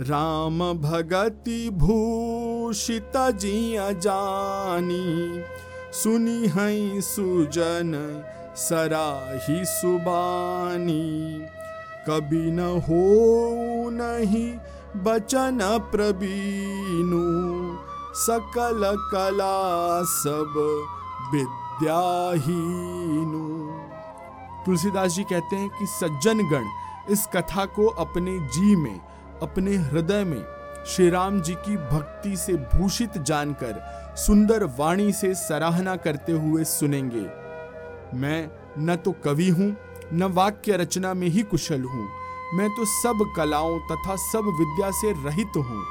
राम भगति भूषित जिया जानी, सुनी हई सुजन सराही सुबानी। कभी न हो नहीं बचन प्रबीनु सकल कला सब विद्याहीनु। तुलसीदास जी कहते हैं कि सज्जन गण इस कथा को अपने जी में अपने हृदय में श्री राम जी की भक्ति से भूषित जानकर, सुंदर वाणी से सराहना करते हुए सुनेंगे। मैं न तो कवि हूँ, न वाक्य रचना में ही कुशल हूँ। मैं तो सब कलाओं तथा सब विद्या से रहित हूँ।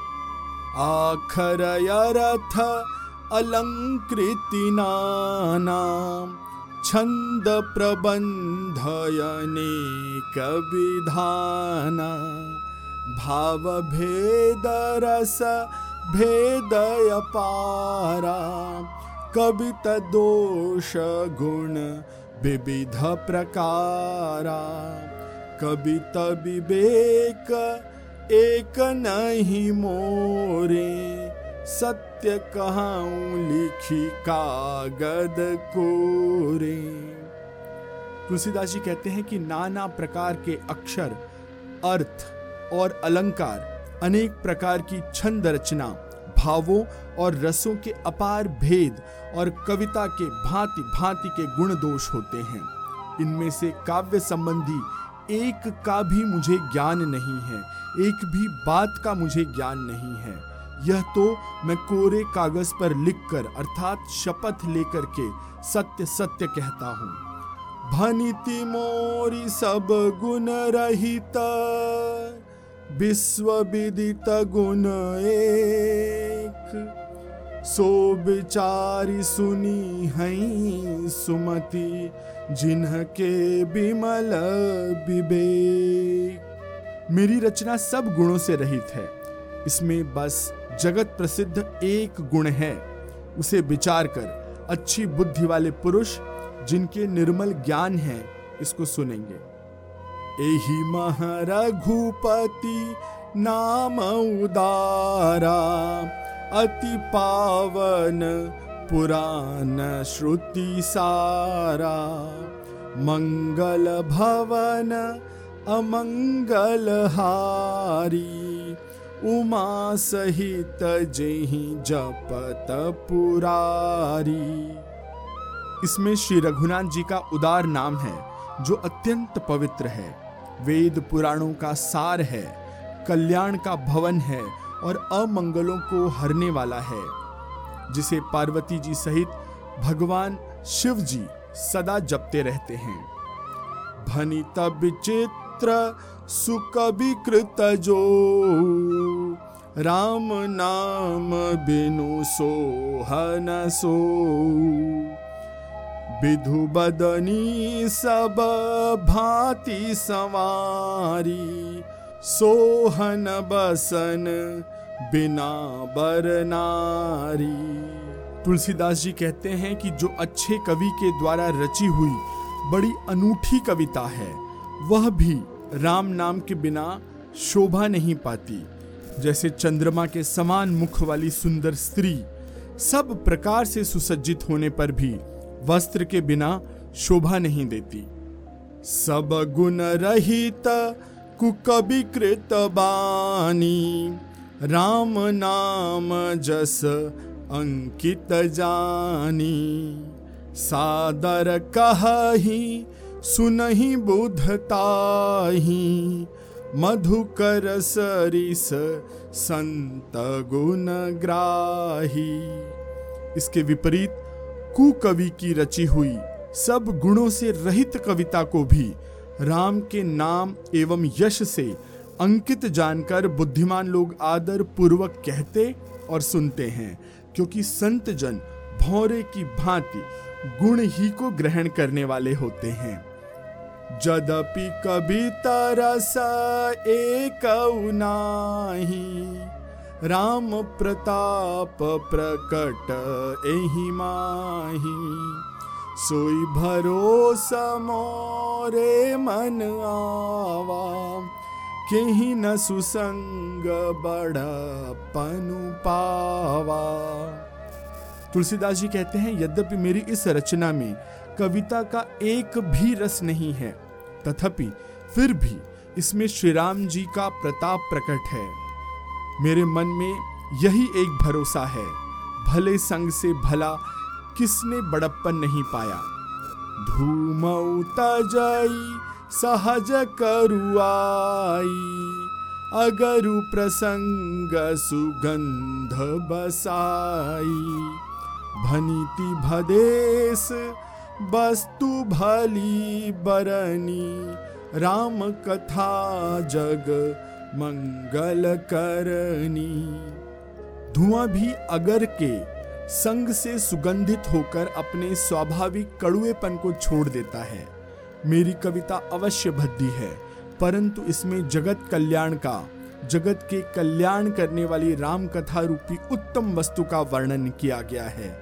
आखर रथ अलंकृति नाना, छंद प्रबंधयने कविधाना। भाव भेद रस भेदय पारा, कवित दोष गुण विविध प्रकारा। कवित विवेक एक नहीं मोरे, सत्य कहाऊं लिखी कागद कोरे। तुलसीदास जी कहते हैं कि नाना प्रकार के अक्षर, अर्थ और अलंकार, अनेक प्रकार की छंद रचना, भावों और रसों के अपार भेद और कविता के भांति भांति के गुण दोष होते हैं। इनमें से काव्य संबंधी एक का भी मुझे ज्ञान नहीं है, एक भी बात का मुझे ज्ञान नहीं है। यह तो मैं कोरे कागज़ पर लिखकर, अर्थात शपथ लेकर के सत्य सत्य कहता हूँ। भनिति मोरी सब गुण रहित विश्व विदित गुण एक। सो विचारी सुनी हई सुमति जिन्ह के विमल विवेक। मेरी रचना सब गुणों से रहित है। इसमें बस जगत प्रसिद्ध एक गुण है। उसे विचार कर अच्छी बुद्धि वाले पुरुष, जिनके निर्मल ज्ञान है, इसको सुनेंगे। एहि महारघुपति नाम उदारा, अति पावन पुराण श्रुति सारा। मंगल भवन अमंगल हारी उमा सहित जही जपत पुरारी। इसमें श्री रघुनाथ जी का उदार नाम है, जो अत्यंत पवित्र है। वेद पुराणों का सार है, कल्याण का भवन है और अमंगलों को हरने वाला है। जिसे पार्वती जी सहित भगवान शिव जी सदा जपते रहते हैं। भनित विचित्र सुख विकृत जो। राम नाम बिनु सोहन सो। विधु बदनी सब भांति सवारी, सोहन बसन बिना बरनारी तुलसीदास जी कहते हैं कि जो अच्छे कवि के द्वारा रची हुई बड़ी अनूठी कविता है, वह भी राम नाम के बिना शोभा नहीं पाती। जैसे चंद्रमा के समान मुख वाली सुंदर स्त्री सब प्रकार से सुसज्जित होने पर भी वस्त्र के बिना शोभा नहीं देती। सब गुण रहित कुकवि कृत बानी राम नाम जस अंकित जानी। सादर कही, सुनहि बुधताही मधुकर सरिस संत गुण ग्राही। इसके विपरीत कुकवि की रची हुई सब गुणों से रहित कविता को भी राम के नाम एवं यश से अंकित जानकर बुद्धिमान लोग आदर पूर्वक कहते और सुनते हैं, क्योंकि संत जन भौरे की भांति गुण ही को ग्रहण करने वाले होते हैं। जदपि कविता रस एक नाही राम प्रताप प्रकट, एहि माही। सोई भरोसा मोरे मन आवा के न सुसंग बड़ा पनु पावा। तुलसीदास जी कहते हैं, यद्यपि मेरी इस रचना में कविता का एक भी रस नहीं है, तथापि फिर भी इसमें श्री राम जी का प्रताप प्रकट है। मेरे मन में यही एक भरोसा है, भले संग से भला किसने बड़प्पन नहीं पाया। धूम तजई, सहज करुआई, अगरु प्रसंग सुगंध बसाई। भनीति भदेश, वस्तु भली बरनी, राम कथा जग मंगल करनी धुआँ भी अगर के संग से सुगंधित होकर अपने स्वाभाविक कड़ुएपन को छोड़ देता है। मेरी कविता अवश्य भद्दी है, परंतु इसमें जगत कल्याण का, जगत के कल्याण करने वाली राम कथा रूपी उत्तम वस्तु का वर्णन किया गया है।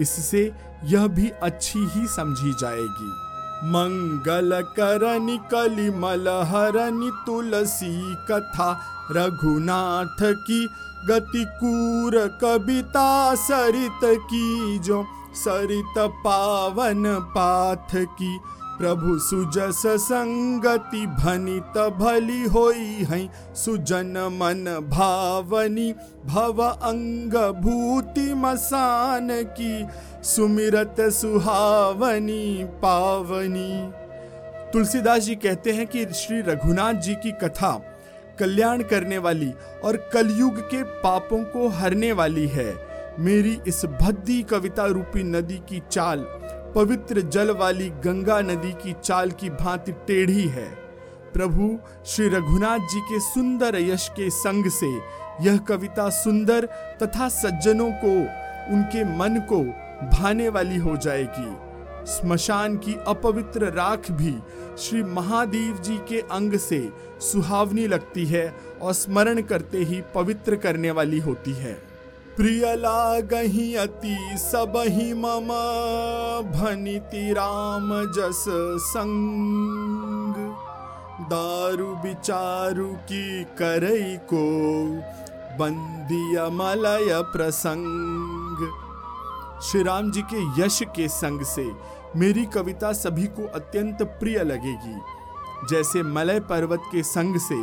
इससे यह भी अच्छी ही समझी जाएगी। मंगल करनि कलिमल हरनि तुलसी कथा, रघुनाथ की गति कूर कविता सरित की जो सरित पावन पाथ की, प्रभु सुजस संगति भनित भली होई है, सुजन मन भावनी भव अंग भूति मसान की। सुमिरत सुहावनी पावनी। तुलसीदास जी कहते हैं कि श्री रघुनाथ जी की कथा कल्याण करने वाली और कलयुग के पापों को हरने वाली है। मेरी इस भद्दी कविता रूपी नदी की चाल, पवित्र जल वाली गंगा नदी की चाल की भांति टेढ़ी है। प्रभु, श्री रघुनाथ जी के सुंदर यश के संग से यह कविता सुंदर तथा सज्जनों को, उनके मन को भाने वाली हो जाएगी। स्मशान की अपवित्र राख भी श्री महादेव जी के अंग से सुहावनी लगती है और स्मरण करते ही पवित्र करने वाली होती है। प्रिय लागही अति सब ही मम, भनिति राम जस संग। दारु विचारु की करई को बंदी मलय प्रसंग। श्री राम जी के यश के संग से मेरी कविता सभी को अत्यंत प्रिय लगेगी। जैसे मलय पर्वत के संग से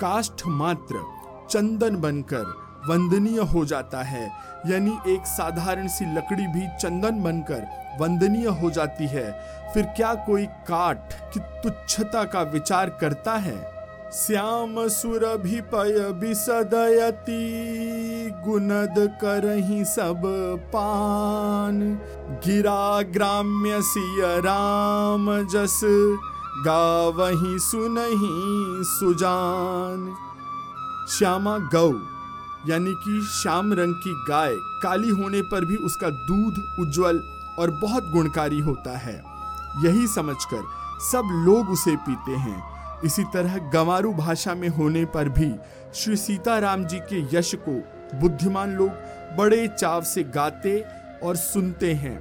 काष्ठ मात्र चंदन बनकर वंदनीय हो जाता है, यानी एक साधारण सी लकड़ी भी चंदन बनकर वंदनीय हो जाती है। फिर क्या कोई काठ की तुच्छता का विचार करता है? श्याम सुरभिपय विसदयति गुनद करही सब पान। गिरा ग्राम्य सिय राम जस, गावही सुनही सुजान। श्यामा गौ, यानी कि श्याम रंग की गाय, काली होने पर भी उसका दूध उज्जवल और बहुत गुणकारी होता है। यही समझकर सब लोग उसे पीते हैं। इसी तरह गंवारू भाषा में होने पर भी श्री सीताराम जी के यश को बुद्धिमान लोग बड़े चाव से गाते और सुनते हैं।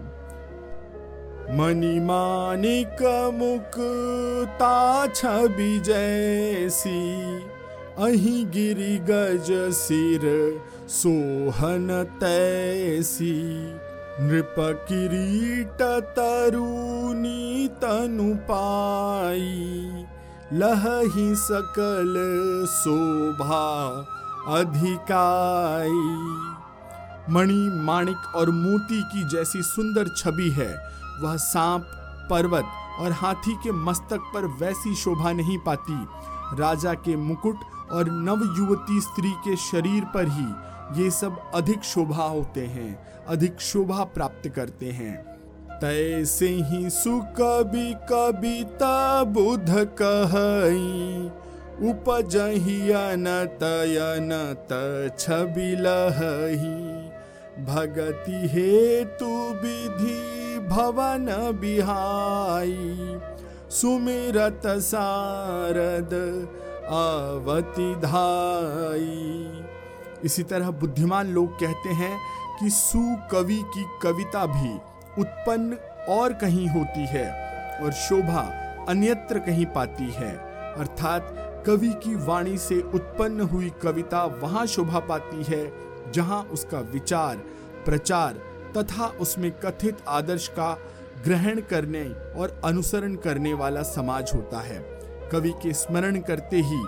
मणिमानिक मुक्ता छवि जैसी, अही गिरी गज सिर सोहन तैसी। नृप किरीट तरुणी तनु पाई लही सकल शोभा अधिकाई। मणि माणिक और मोती की जैसी सुंदर छवि है। वह सांप, पर्वत और हाथी के मस्तक पर वैसी शोभा नहीं पाती। राजा के मुकुट और नव युवती स्त्री के शरीर पर ही ये सब अधिक शोभा होते हैं, अधिक शोभा प्राप्त करते हैं। तैसे ही सुकवि कविता बुध कही उपजही अनत अनत छवि लही भगति हेतु विधि भवन बिहाई, सुमिरत सारद आवती धाई। इसी तरह बुद्धिमान लोग कहते हैं कि सुकवि की कविता भी उत्पन्न और कहीं होती है और शोभा अन्यत्र कहीं पाती है। अर्थात कवि की वाणी से उत्पन्न हुई कविता वहाँ शोभा पाती है, जहाँ उसका विचार, प्रचार तथा उसमें कथित आदर्श का ग्रहण करने और अनुसरण करने वाला समाज होता है। कवि के स्मरण करते ही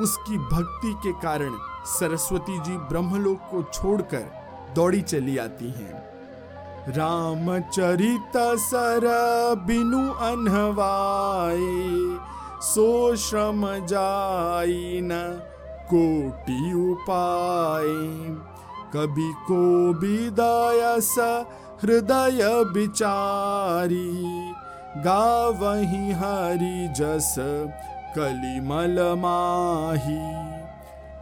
उसकी भक्ति के कारण सरस्वती जी ब्रह्मलोक को छोड़कर दौड़ी चली आती हैं। रामचरित सर बिनु अनहवाए सो श्रम जाई न कोटि उपाय कभी को विदायस हृदय विचारी, गावही हरि जस कलिमल माही।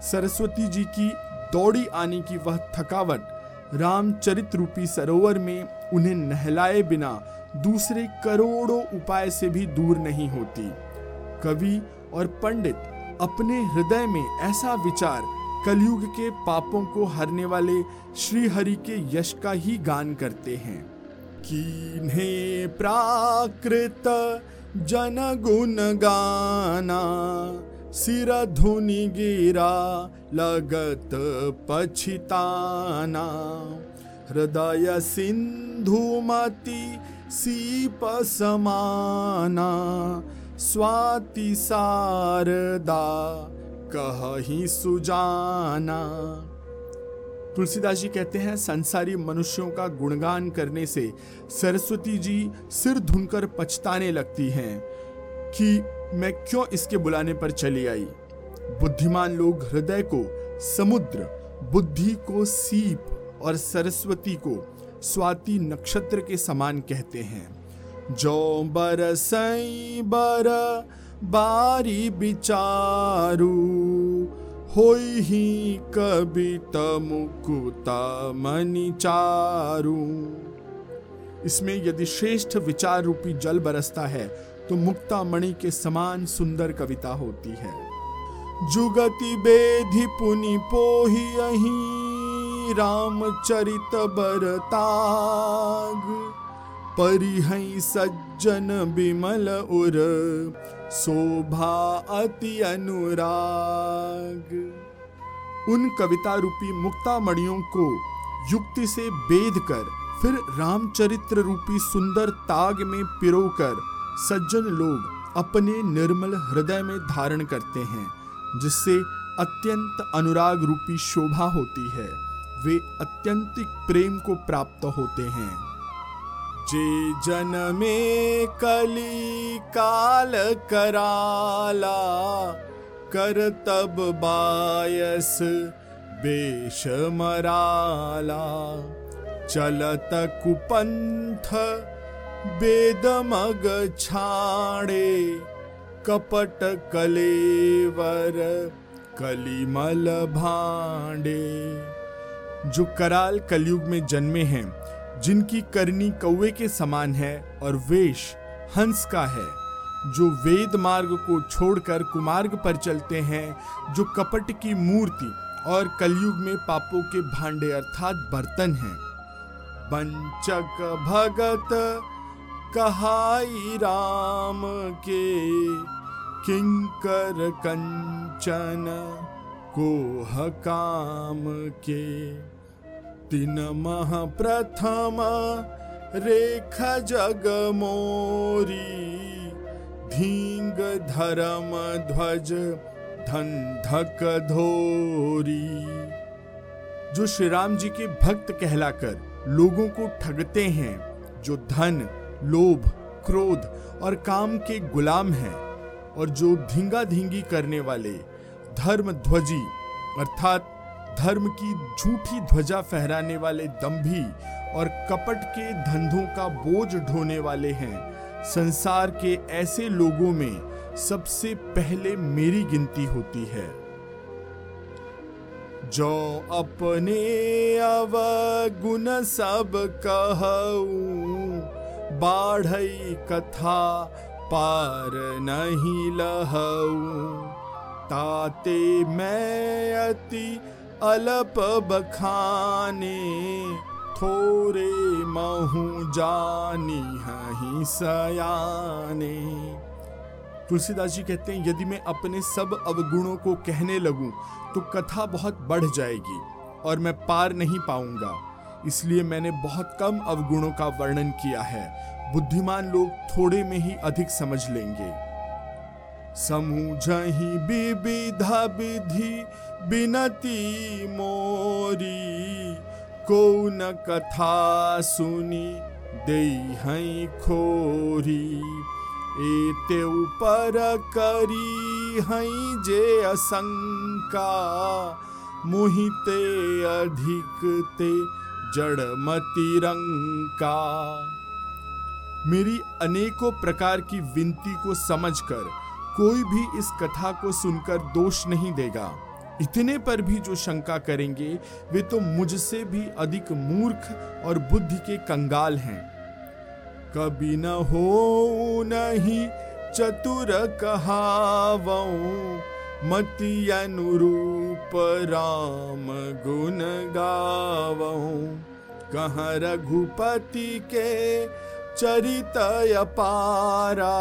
सरस्वती जी की दौड़ी आने की वह थकावट रामचरित रूपी सरोवर में उन्हें नहलाए बिना दूसरे करोड़ों उपाय से भी दूर नहीं होती। कवि और पंडित अपने हृदय में ऐसा विचार कलयुग के पापों को हरने वाले श्री हरि के यश का ही गान करते हैं। कीन्हे प्राकृत जन गुण गाना सिर धुनि गिरा लगत पछिताना। हृदय सिंधुमति सीप समाना। स्वाति सारदा कही सुजाना। तुलसीदास जी कहते हैं, संसारी मनुष्यों का गुणगान करने से सरस्वती जी सिर धुनकर पछताने लगती हैं कि मैं क्यों इसके बुलाने पर चली आई? बुद्धिमान लोग हृदय को, समुद्र, बुद्धि को, सीप और सरस्वती को स्वाति नक्षत्र के समान कहते हैं। जो बरसई बर, बारी बिचारू, होई ही कभी मुकुता मनी चारू। इसमें यदि श्रेष्ठ विचार रूपी जल बरसता है तो मुक्ता मणि के समान सुंदर कविता होती है। जुगति बेधि पुनि पोही अही रामचरित बरताग परिहई सज्जन बिमल उर, शोभा अति अनुराग। उन कविता रूपी मुक्ता मणियों को युक्ति से बेद कर, फिर रामचरित्र रूपी सुंदर ताग में पिरोकर सज्जन लोग अपने निर्मल हृदय में धारण करते हैं, जिससे अत्यंत अनुराग रूपी शोभा होती है। वे अत्यंतिक प्रेम को प्राप्त होते हैं। जे जन में कली काल कराला, कर तब बायस बेश मराला। चलत कुपंथ बेदमग छाड़े, कपट कलेवर कलिमल भांडे। जो कराल कलयुग में जन्मे हैं, जिनकी करनी कौवे के समान है और वेश हंस का है, जो वेद मार्ग को छोड़कर कुमार्ग पर चलते हैं, जो कपट की मूर्ति और कलयुग में पापों के भांडे अर्थात बर्तन हैं। पंचक भगत कहाई राम के किंकर कंचन कोह काम के। तीन मह प्रथम रेख जग मोरी, धींग धर्म ध्वज धक धोरी। जो श्री राम जी के भक्त कहलाकर लोगों को ठगते हैं, जो धन लोभ, क्रोध और काम के गुलाम हैं और जो धींगा धींगी करने वाले धर्म ध्वजी अर्थात धर्म की झूठी ध्वजा फहराने वाले दम्भी और कपट के धंधों का बोझ ढोने वाले हैं, संसार के ऐसे लोगों में सबसे पहले मेरी गिनती होती है। जो अपने अवगुण सब कहूँ बाढ़ई कथा पार नहीं लहऊ। ताते मैं अति अलप बखाने, थोरे महू जानी हही सयाने। तुलसीदास जी कहते हैं, यदि मैं अपने सब अवगुणों को कहने लगूं तो कथा बहुत बढ़ जाएगी और मैं पार नहीं पाऊँगा। इसलिए मैंने बहुत कम अवगुणों का वर्णन किया है। बुद्धिमान लोग थोड़े में ही अधिक समझ लेंगे। समूझही विविधा विधि बिनती मोरी को न कथा सुनी दे खोरी। एते ऊपर करी हई जे असंका, मोहिते अधिक ते जड़मति रंका। मेरी अनेकों प्रकार की विनती को समझकर, कोई भी इस कथा को सुनकर दोष नहीं देगा। इतने पर भी जो शंका करेंगे, वे तो मुझसे भी अधिक मूर्ख और बुद्धि के कंगाल हैं। कभी न हो नहीं चतुर कहावो मति अनुरूप राम गुण गावो कहाँ रघुपति के चरित पारा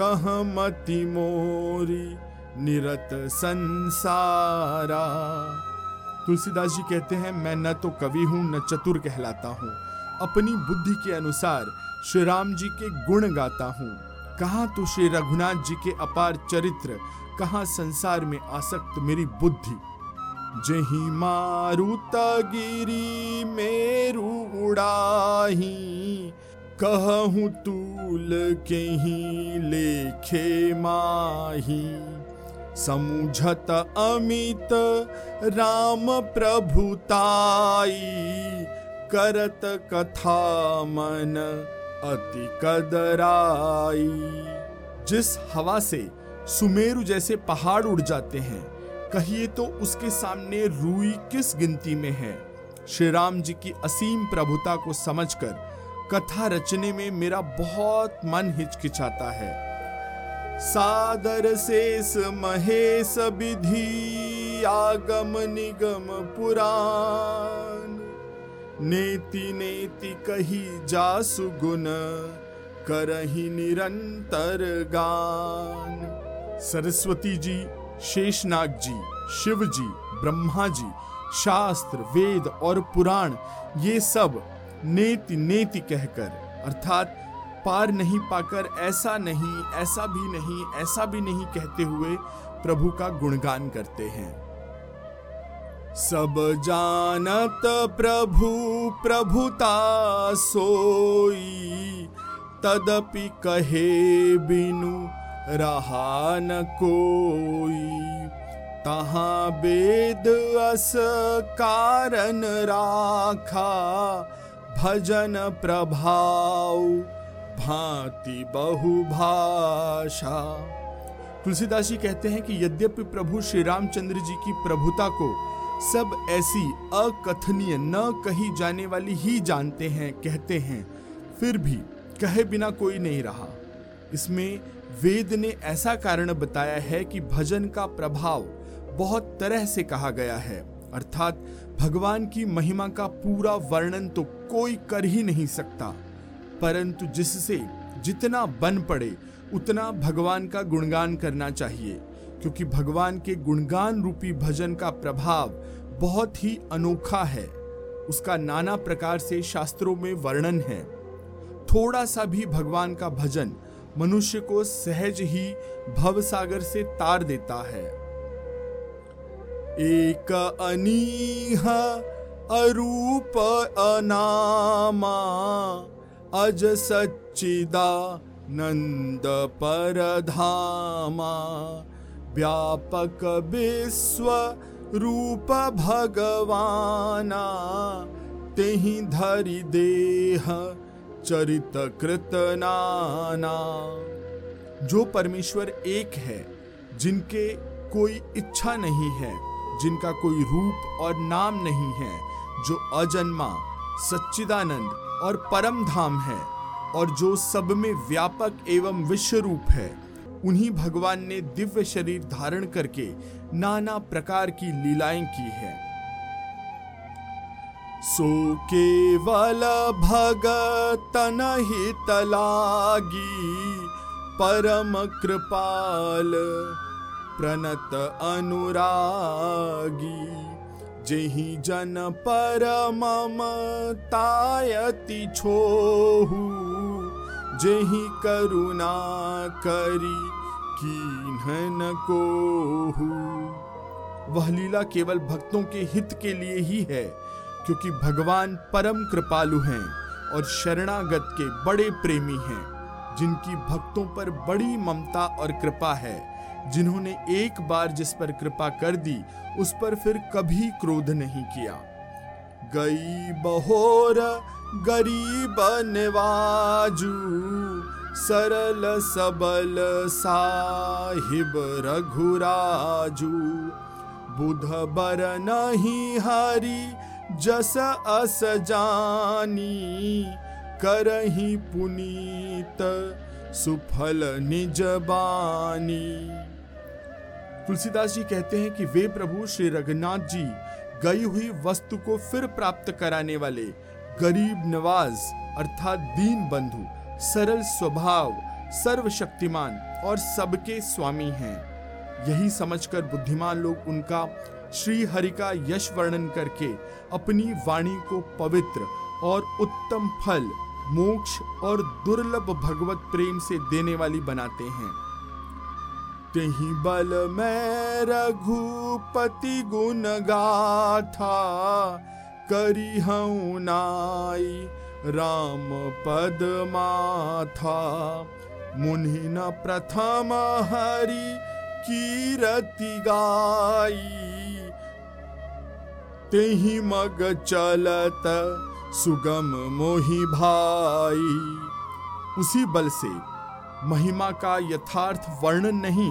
कह मति मोरी, निरत संसारा। तुलसीदास जी कहते हैं, मैं न तो कवि हूँ, न चतुर कहलाता हूँ। अपनी बुद्धि के अनुसार श्री राम जी के गुण गाता हूँ। कहा तो श्री रघुनाथ जी के अपार चरित्र, कहा संसार में आसक्त मेरी बुद्धि। जही मारुत गिरी, मेरू उड़ाही कहूँ, तूल के ही लेखे माही। समुझत अमित राम प्रभुताई करत कथा मन अति कदराई। जिस हवा से सुमेरु जैसे पहाड़ उड़ जाते हैं, कहिए तो उसके सामने रूई किस गिनती में है? श्री राम जी की असीम प्रभुता को समझकर कथा रचने में मेरा बहुत मन हिचकिचाता है। सादर शेष महेश विधि, आगम निगम पुराण। नेति नेति कही जासु गुण, करही निरंतर गान। सरस्वती जी, शेषनाग जी, शिव जी, ब्रह्मा जी, शास्त्र, वेद और पुराण, ये सब नेति नेति कहकर, अर्थात पार नहीं पाकर, ऐसा नहीं, ऐसा भी नहीं, ऐसा भी नहीं कहते हुए प्रभु का गुणगान करते हैं। सब जानत प्रभु, प्रभुता सोई, तदपि कहे बिनु रहा न कोई। तहा वेद अस कारण राखा भजन प्रभाव, भांति बहुभाषा। तुलसीदास जी कहते हैं कि यद्यपि प्रभु श्री रामचंद्र जी की प्रभुता को सब ऐसी अकथनीय, न कही जाने वाली ही जानते हैं, कहते हैं, फिर भी कहे बिना कोई नहीं रहा। इसमें वेद ने ऐसा कारण बताया है कि भजन का प्रभाव बहुत तरह से कहा गया है, अर्थात भगवान की महिमा का पूरा वर्णन तो कोई कर ही नहीं सकता। परंतु जिससे जितना बन पड़े, उतना भगवान का गुणगान करना चाहिए, क्योंकि भगवान के गुणगान रूपी भजन का प्रभाव बहुत ही अनोखा है। उसका नाना प्रकार से शास्त्रों में वर्णन है। थोड़ा सा भी भगवान का भजन मनुष्य को सहज ही भव सागर से तार देता है। एक अनीह अरूप अनामा, अज सच्चिदा नंद पर धामा व्यापक विश्व रूप भगवाना, तेहि धरि देह चरित कृत नाना। जो परमेश्वर एक है, जिनके कोई इच्छा नहीं है जिनका कोई रूप और नाम नहीं है, जो अजन्मा, सच्चिदानंद और परम धाम है, और जो सब में व्यापक एवं विश्व रूप है, उन्हीं भगवान ने दिव्य शरीर धारण करके नाना प्रकार की लीलाएँ की है। सो केवल भगतन हित लागी, परम कृपाल प्रणत अनुरागी, जेहि जन परम तायति छोहू, जेहि करुणा करी कीन्हन कोहू। वह लीला केवल भक्तों के हित के लिए ही है, क्योंकि भगवान परम कृपालु हैं और शरणागत के बड़े प्रेमी हैं, जिनकी भक्तों पर बड़ी ममता और कृपा है। जिन्होंने एक बार जिस पर कृपा कर दी, उस पर फिर कभी क्रोध नहीं किया। गई बहोर, गरीब निवाजू, सरल सबल साहिब रघुराजू। बुध बर नहीं हरी, जस अस जानी, करही पुनीत सुफल निज बानी। तुलसीदास जी कहते हैं कि वे प्रभु श्री रघुनाथ जी गई हुई वस्तु को फिर प्राप्त कराने वाले गरीब नवाज़, अर्थात दीन बंधु, सरल स्वभाव, सर्वशक्तिमान और सबके स्वामी हैं। यही समझकर बुद्धिमान लोग उनका श्री हरि का यश वर्णन करके अपनी वाणी को पवित्र और उत्तम फल, मोक्ष और दुर्लभ भगवत प्रेम से देने वाली बनाते हैं। तेहि बल मैं रघुपति गुण गाथा करी हूँ नाई राम पद माथा मुनि न प्रथम हरि कीरति गाई तेहि मग चलत सुगम मोहि भाई। उसी बल से महिमा का यथार्थ वर्णन नहीं,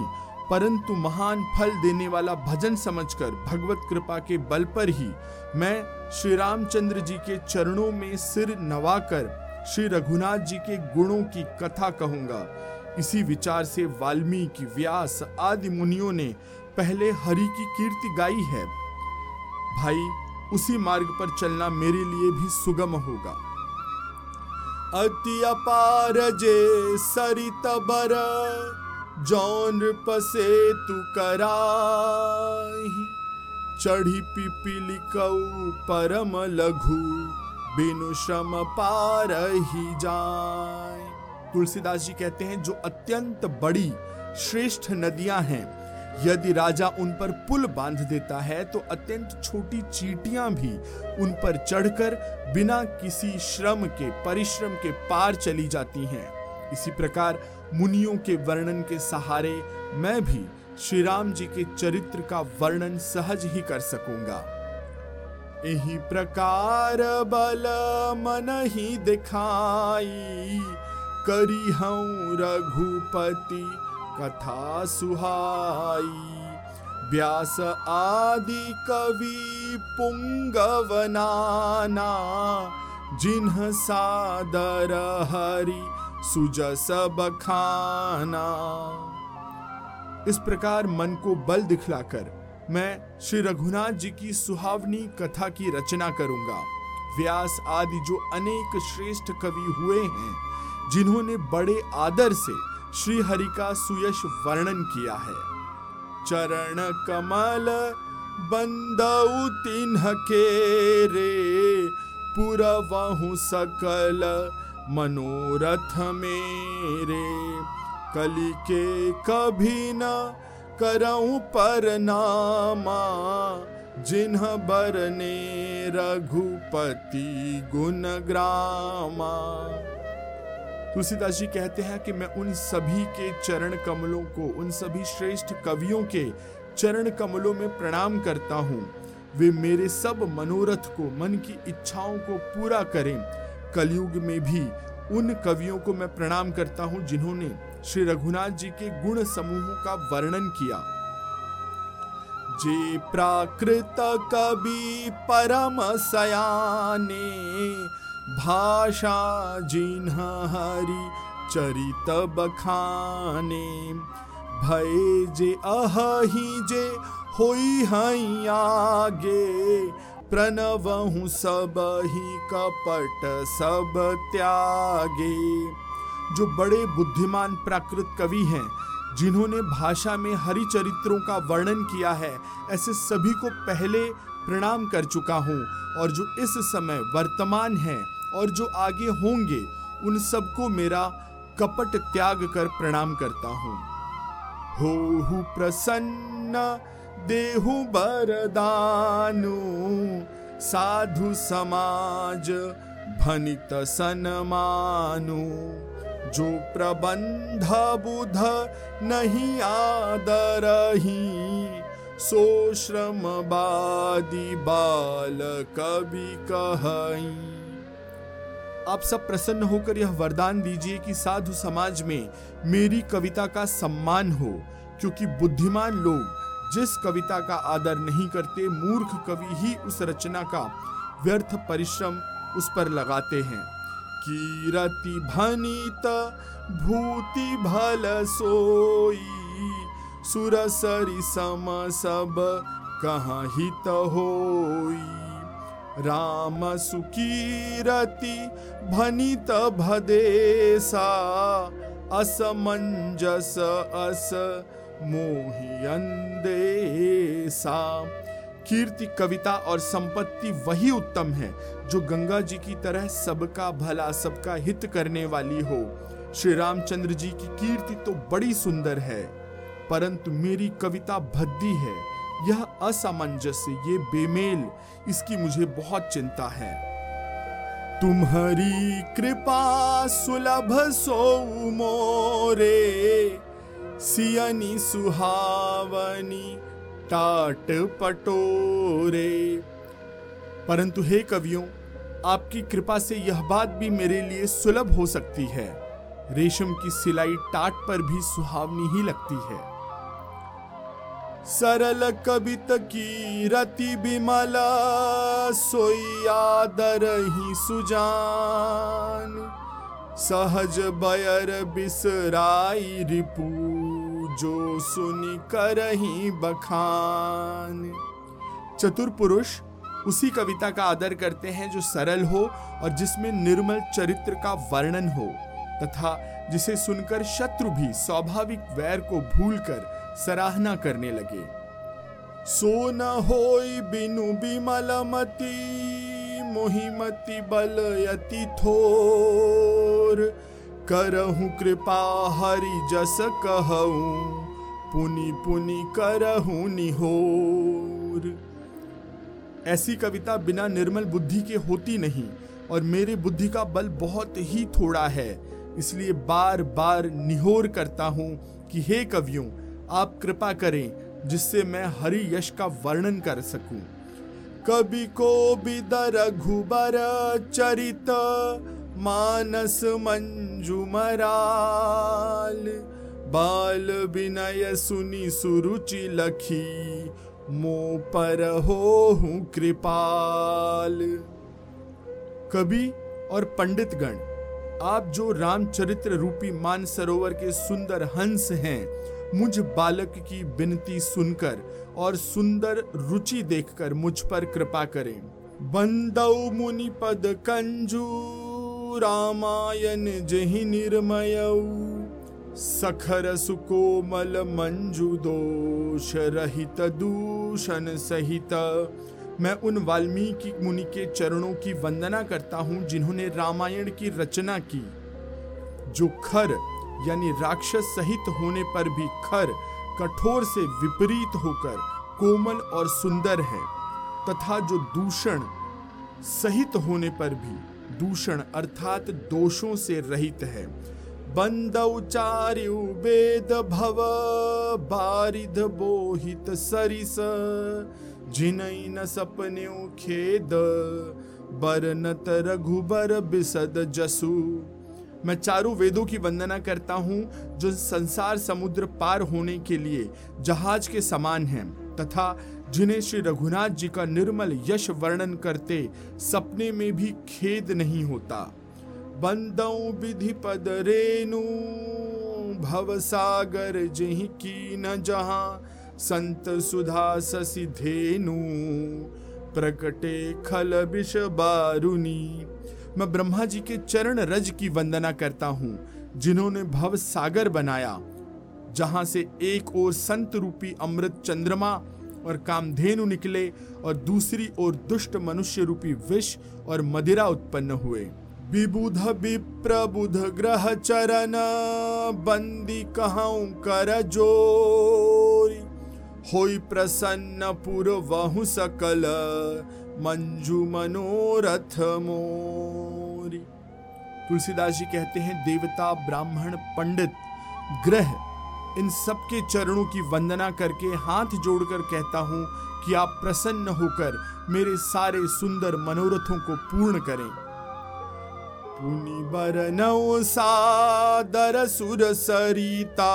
परंतु महान फल देने वाला भजन समझकर भगवत कृपा के बल पर ही मैं श्री रामचंद्र जी के चरणों में सिर नवाकर श्री रघुनाथ जी के गुणों की कथा कहूँगा। इसी विचार से वाल्मीकि, व्यास आदि मुनियों ने पहले हरि की कीर्ति गाई है। भाई, उसी मार्ग पर चलना मेरे लिए भी सुगम होगा। अति अपार जे सरित बर, जौन पसे तु कराही। चढ़ी पिपिली कऊ परम लघु, बिनु श्रम पार ही जाए। तुलसीदास जी कहते हैं, जो अत्यंत बड़ी, श्रेष्ठ नदियाँ हैं यदि राजा उन पर पुल बाँध देता है तो अत्यंत छोटी चीटियाँ भी उन पर चढ़कर बिना किसी श्रम के, परिश्रम के पार चली जाती हैं। इसी प्रकार मुनियों के वर्णन के सहारे मैं भी श्री राम जी के चरित्र का वर्णन सहज ही कर सकूँगा। यही प्रकार बल मन ही दिखाई करी हूँ रघुपति कथा सुहाई। व्यास आदि कवि पुंगवनाना, जिन्ह सादर हरि सुजस बखाना। इस प्रकार मन को बल दिखलाकर मैं श्री रघुनाथ जी की सुहावनी कथा की रचना करूँगा। व्यास आदि जो अनेक श्रेष्ठ कवि हुए हैं, जिन्होंने बड़े आदर से श्री हरि का सुयश वर्णन किया है। चरण कमल बंदऊ तिन्ह के रे, पुरवहु सकल मनोरथ मेरे। कली के कभी न करऊं पर नामा, जिन्ह बरने रघुपति गुण ग्रामा। तुलसीदास जी कहते हैं कि मैं उन सभी के चरण कमलों को, उन सभी श्रेष्ठ कवियों के चरण कमलों में प्रणाम करता हूँ। वे मेरे सब मनोरथ को, मन की इच्छाओं को पूरा करें। कलयुग में भी उन कवियों को मैं प्रणाम करता हूँ जिन्होंने श्री रघुनाथ जी के गुण समूहों का वर्णन किया। जे प्राकृत कवि परम सयाने भाषा जिन्ह हरि चरित बखाने, भय जे अहि जे होई हई आगे, प्रणवहु सब ही कपट सब त्यागे। जो बड़े बुद्धिमान प्राकृत कवि हैं, जिन्होंने भाषा में हरि चरित्रों का वर्णन किया है, ऐसे सभी को पहले प्रणाम कर चुका हूँ और जो इस समय वर्तमान है और जो आगे होंगे, उन सबको मेरा कपट त्याग कर प्रणाम करता हूँ। हो प्रसन्न, देहु बरदानु साधु समाज भनित सन सनमानु जो प्रबंध बुध नहीं आदरही सो श्रमवादी बाल कवि कही। आप सब प्रसन्न होकर यह वरदान दीजिए कि साधु समाज में मेरी कविता का सम्मान हो, क्योंकि बुद्धिमान लोग जिस कविता का आदर नहीं करते, मूर्ख कवि ही उस रचना का व्यर्थ परिश्रम उस पर लगाते हैं। कीरति भनित, भूति भल सोई, सुरसरी सम सब कहाँ हित होई। राम सुकीरति भनित भदेसा असमंजस अस मोहियंदेसा कीर्ति, कविता और संपत्ति वही उत्तम है, जो गंगा जी की तरह सबका भला, सबका हित करने वाली हो। श्री रामचंद्र जी की कीर्ति तो बड़ी सुंदर है, परंतु मेरी कविता भद्दी है। यह असामंजस्य, ये बेमेल, इसकी मुझे बहुत चिंता है। तुम्हारी कृपा सुलभ सो मोरे, सियनी सुहावनी टाट पटोरे। परंतु हे कवियों, आपकी कृपा से यह बात भी मेरे लिए सुलभ हो सकती है। रेशम की सिलाई टाट पर भी सुहावनी ही लगती है। सरल कवित की रति बिमला सोई आदर ही सुजान। सहज बयर बिसराई रिपू, जो सुनी कर ही बखान। चतुर पुरुष, उसी कविता का आदर करते हैं जो सरल हो और जिसमें निर्मल चरित्र का वर्णन हो, तथा जिसे सुनकर शत्रु भी स्वाभाविक वैर को भूलकर सराहना करने लगे। सो न हो बिनु बिमलमती मोहिमती बलयति थोर। करहु कृपा हरि जस कहूँ, पुनि पुनि करहु निहोर। ऐसी कविता बिना निर्मल बुद्धि के होती नहीं, और मेरे बुद्धि का बल बहुत ही थोड़ा है, इसलिए बार बार निहोर करता हूँ कि हे कवियों आप कृपा करें जिससे मैं हरि यश का वर्णन कर सकूँ। कभी को बिदर रघुबर चरित मानस मंजू मराल, बाल विनय सुनी सुरुचि लखी, मो पर हो हूँ कृपाल। कवि और पंडित गण आप जो रामचरित्र रूपी मान सरोवर के सुंदर हंस हैं मुझ बालक की विनती सुनकर और सुंदर रुचि देखकर मुझ पर कृपा करें। बंदौ मुनि पद कंजू, रामायण जहि निर्मय। सखर सुकोमल मंजू दोष रहित दूषण सहित। मैं उन वाल्मीकि मुनि के चरणों की वंदना करता हूँ, जिन्होंने रामायण की रचना की। जो खर यानी राक्षस सहित होने पर भी खर कठोर से विपरीत होकर कोमल और सुंदर है, तथा जो दूषण सहित होने पर भी दूषण अर्थात दोषों से रहित है। बंदौचार्यु वेद भव बारिध बोहित सरिस, जिनई न सपने खेद, बरनत रघुबर बिसद जसु। मैं चारों वेदों की वंदना करता हूँ, जो संसार समुद्र पार होने के लिए जहाज़ के समान हैं, तथा जिन्हें श्री रघुनाथ जी का निर्मल यश वर्णन करते सपने में भी खेद नहीं होता। बंदौ विधि पद रेणु, भव सागर जही की न जहाँ, संत सुधा ससी धेनु, प्रकटे खल विष बारुनी। मैं ब्रह्मा जी के चरण रज की वंदना करता हूँ, जिन्होंने भव सागर बनाया, जहाँ से एक ओर संत रूपी अमृत चंद्रमा और कामधेनु निकले और दूसरी ओर दुष्ट मनुष्य रूपी विष और मदिरा उत्पन्न हुए। विबुध विप्रबुध ग्रह चरण, बंदी कहूँ कर जोरी। होई प्रसन्न पुर वहु सकल मंजू मनोरथ मोरी। तुलसीदास जी कहते हैं, देवता, ब्राह्मण, पंडित, ग्रह, इन सबके चरणों की वंदना करके हाथ जोड़कर कहता हूँ कि आप प्रसन्न होकर मेरे सारे सुंदर मनोरथों को पूर्ण करें। पुनि बरनौ सादर सुर सरिता,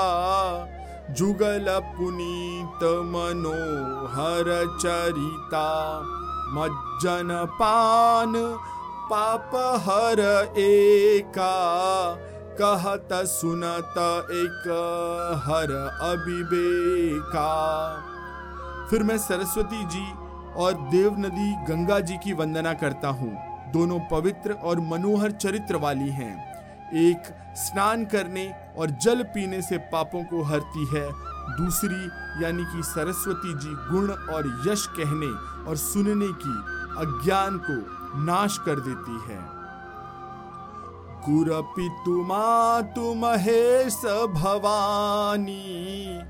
जुगल पुनीत मनोहर चरिता। मज्जन पान, पाप हर एका। कहत सुनत एक हर अभिवेका फिर मैं सरस्वती जी और देव नदी गंगा जी की वंदना करता हूँ। दोनों पवित्र और मनोहर चरित्र वाली हैं। एक स्नान करने और जल पीने से पापों को हरती है दूसरी, यानी कि सरस्वती जी, गुण और यश कहने और सुनने की अज्ञान को नाश कर देती है। गुरपितु मातु महेश भवानी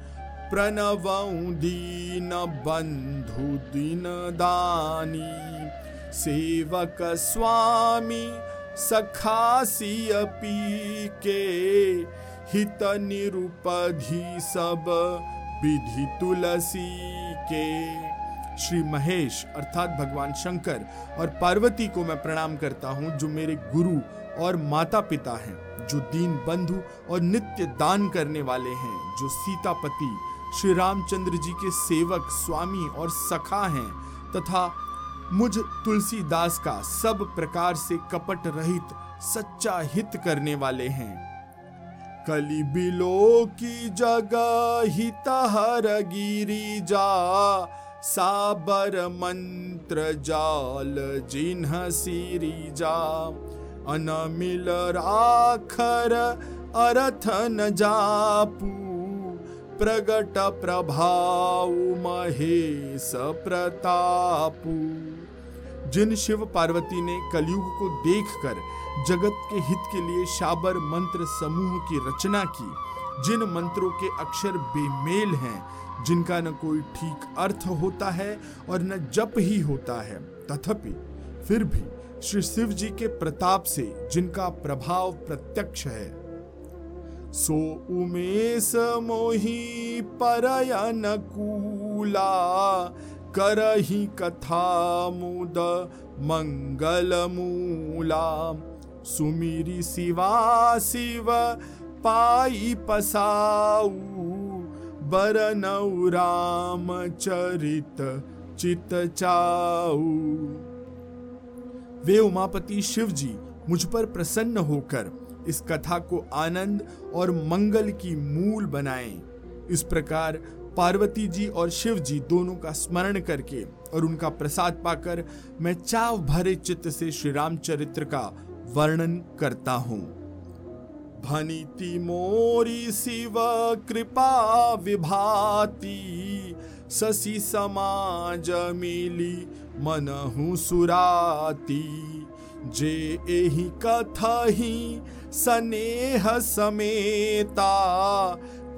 प्रणव दीन बंधु दीन दानी। सेवक स्वामी सखासी पी के हित निरुपधि सब विधि तुलसी के। श्री महेश, अर्थात भगवान शंकर और पार्वती को मैं प्रणाम करता हूँ, जो मेरे गुरु और माता पिता हैं, जो दीन बंधु और नित्य दान करने वाले हैं, जो सीतापति, श्री रामचंद्र जी के सेवक, स्वामी और सखा हैं, तथा मुझ तुलसीदास का सब प्रकार से कपट रहित, सच्चा हित करने वाले हैं। कली बिलो की जगह हर गिरी जा। साबर मंत्र जाल जिन्ह सिरी जा। अनमिल राखर अरथ न जापू। प्रगट प्रभाव महेश प्रतापू। जिन शिव पार्वती ने कलयुग को देखकर जगत के हित के लिए शाबर मंत्र समूह की रचना की, जिन मंत्रों के अक्षर बेमेल हैं, जिनका न कोई ठीक अर्थ होता है और न जप ही होता है। तथापि, फिर भी श्री शिव जी के प्रताप से जिनका प्रभाव प्रत्यक्ष है, सो उमेश मोही परयन कूला करही कथा मुद मंगल मूला सुमिरी शिवा शिव पाई पसाऊ बरनऊ राम चरित चित चाऊ वे उमापति शिव जी मुझ पर प्रसन्न होकर इस कथा को आनंद और मंगल की मूल बनाएँ। इस प्रकार पार्वती जी और शिव जी दोनों का स्मरण करके और उनका प्रसाद पाकर मैं चाव भरे चित्त से श्री रामचरित्र का वर्णन करता हूँ। भनीति मोरी शिव, कृपा विभाती। शशि समाज मिली मनहु सुराती। जे एही कथही स्नेह समेता।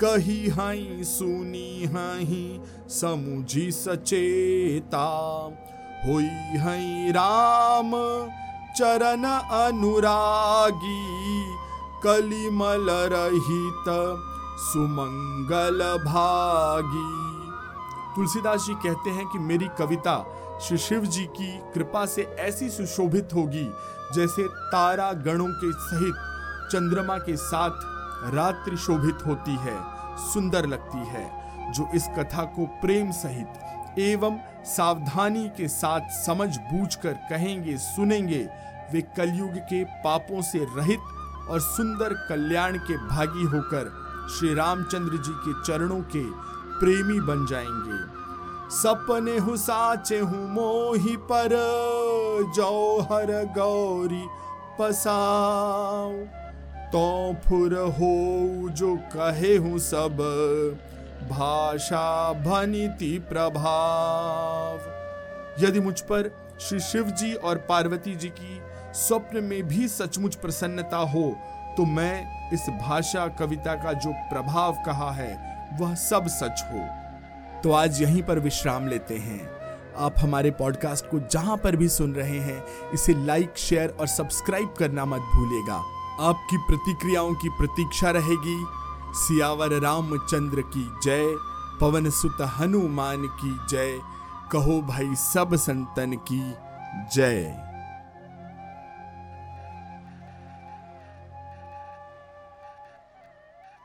कही हई, सुनी हई, समुझी सचेता। होई हई राम चरण अनुरागी, कलिमल रहित सुमंगल भागी। तुलसीदास जी कहते हैं कि मेरी कविता श्री शिव जी की कृपा से ऐसी सुशोभित होगी जैसे तारा गणों के सहित चंद्रमा के साथ रात्रि शोभित होती है, सुंदर लगती है, जो इस कथा को प्रेम सहित एवं सावधानी के साथ समझ बूझ कर कहेंगे, सुनेंगे, वे कलयुग के पापों से रहित और सुंदर कल्याण के भागी होकर श्री रामचंद्र जी के चरणों के प्रेमी बन जाएँगे। सपने हु, साचे हूँ, मोही पर जौहर गौरी पसाओ तो फुर हो, जो कहे हूँ सब। भाषा भनिति प्रभाव। यदि मुझ पर श्री शिव जी और पार्वती जी की स्वप्न में भी सचमुच प्रसन्नता हो तो मैं इस भाषा कविता का जो प्रभाव कहा है, वह सब सच हो। तो आज यहीं पर विश्राम लेते हैं। आप हमारे पॉडकास्ट को जहाँ पर भी सुन रहे हैं, इसे लाइक, शेयर और सब्सक्राइब करना मत भूलिएगा। आपकी प्रतिक्रियाओं की प्रतीक्षा रहेगी। सियावर रामचंद्र की जय, पवन सुत हनुमान की जय। कहो भाई सब संतन की जय।